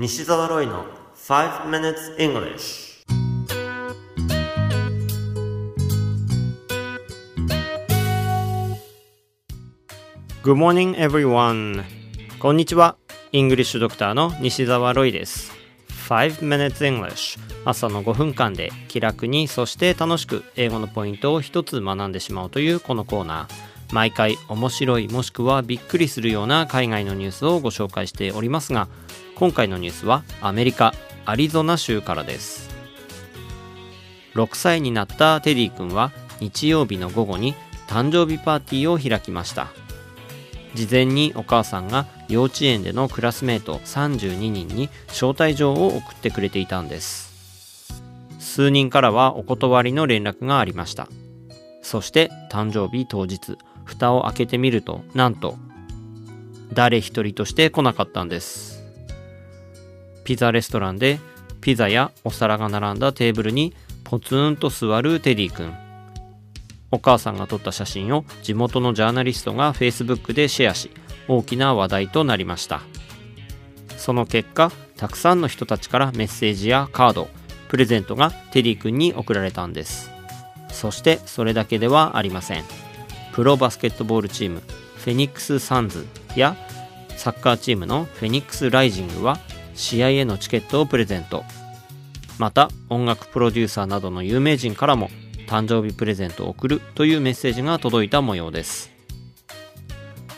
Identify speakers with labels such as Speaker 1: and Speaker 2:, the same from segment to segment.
Speaker 1: 西澤ロイの5 minutes English Good morning everyone. こんにちは。イングリッシュドクターの西澤ロイです。5 minutes English 朝の5分間で気楽にそして楽しく英語のポイントを一つ学んでしまうというこのコーナー。毎回面白いもしくはびっくりするような海外のニュースをご紹介しておりますが今回のニュースはアメリカアリゾナ州からです。6歳になったテディ君は日曜日の午後に誕生日パーティーを開きました。事前にお母さんが幼稚園でのクラスメート32人に招待状を送ってくれていたんです。数人からはお断りの連絡がありました。そして誕生日当日蓋を開けてみるとなんと誰一人として来なかったんです。ピザレストランでピザやお皿が並んだテーブルにポツンと座るテディ君。お母さんが撮った写真を地元のジャーナリストが Facebook でシェアし大きな話題となりました。その結果たくさんの人たちからメッセージやカードプレゼントがテディ君に送られたんです。そしてそれだけではありません。プロバスケットボールチームフェニックス・サンズやサッカーチームのフェニックス・ライジングは試合へのチケットをプレゼントまた音楽プロデューサーなどの有名人からも誕生日プレゼントを送るというメッセージが届いた模様です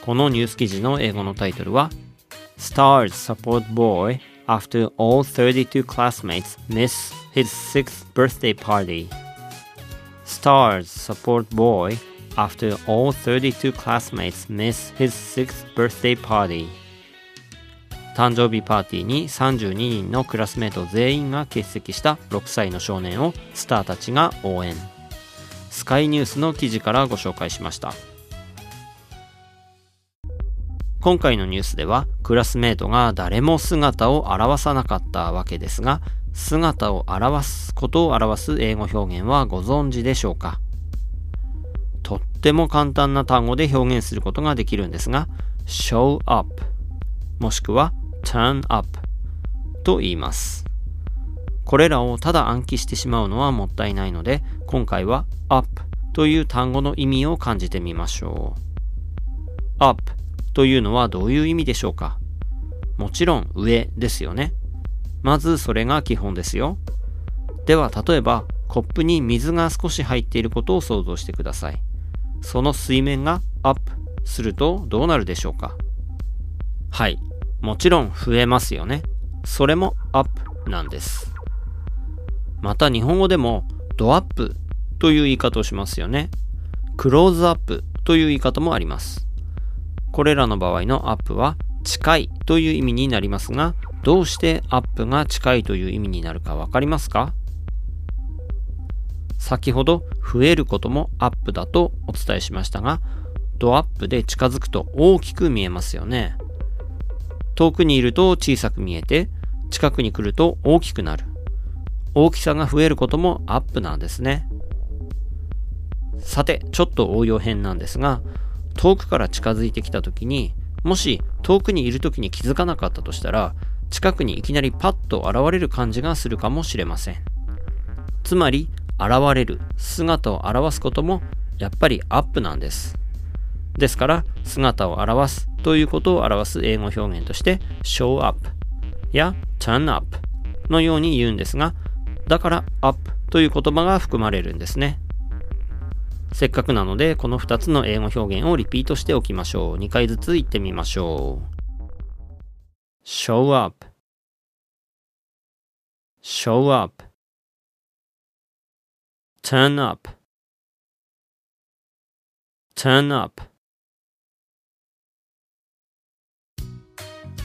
Speaker 1: このニュース記事の英語のタイトルは Stars support boy after all 32 classmates miss his sixth birthday party Stars support boy after all 32 classmates miss his sixth birthday party 誕生日パーティーに32人のクラスメート全員が欠席した6歳の少年をスターたちが応援。スカイニュースの記事からご紹介しました。今回のニュースではクラスメートが誰も姿を現さなかったわけですが姿を現すことを表す英語表現はご存知でしょうか？とっても簡単な単語で表現することができるんですが show up もしくは turn up と言います。これらをただ暗記してしまうのはもったいないので今回は up という単語の意味を感じてみましょう。up というのはどういう意味でしょうか？もちろん上ですよね。まずそれが基本ですよ。では例えばコップに水が少し入っていることを想像してください。その水面がアップするとどうなるでしょうか？はい。もちろん増えますよね。それもアップなんです。また日本語でもドアップという言い方をしますよね。クローズアップという言い方もあります。これらの場合のアップは近いという意味になりますがどうしてアップが近いという意味になるかわかりますか？先ほど増えることもアップだとお伝えしましたがドアップで近づくと大きく見えますよね。遠くにいると小さく見えて近くに来ると大きくなる。大きさが増えることもアップなんですね。さてちょっと応用編なんですが遠くから近づいてきた時にもし遠くにいる時に気づかなかったとしたら近くにいきなりパッと現れる感じがするかもしれません。つまり現れる姿を現すこともやっぱりアップなんです。ですから姿を現すということを表す英語表現として show up や turn up のように言うんですがだから up という言葉が含まれるんですね。せっかくなのでこの2つの英語表現をリピートしておきましょう。2回ずつ言ってみましょう。show up show up turn up turn up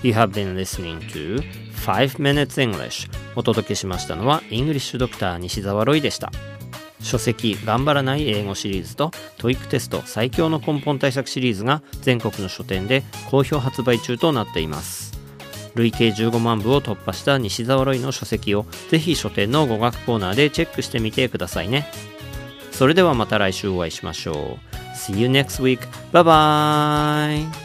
Speaker 1: You have been listening to 5 Minutes English. お届けしましたのはイングリッシュドクター西澤ロイでした。書籍頑張らない英語シリーズと TOEIC テスト最強の根本対策シリーズが全国の書店で好評発売中となっています。累計15万部を突破した西澤ロイの書籍をぜひ書店の語学コーナーでチェックしてみてくださいね。それではまた来週お会いしましょう。See you next week. Bye bye.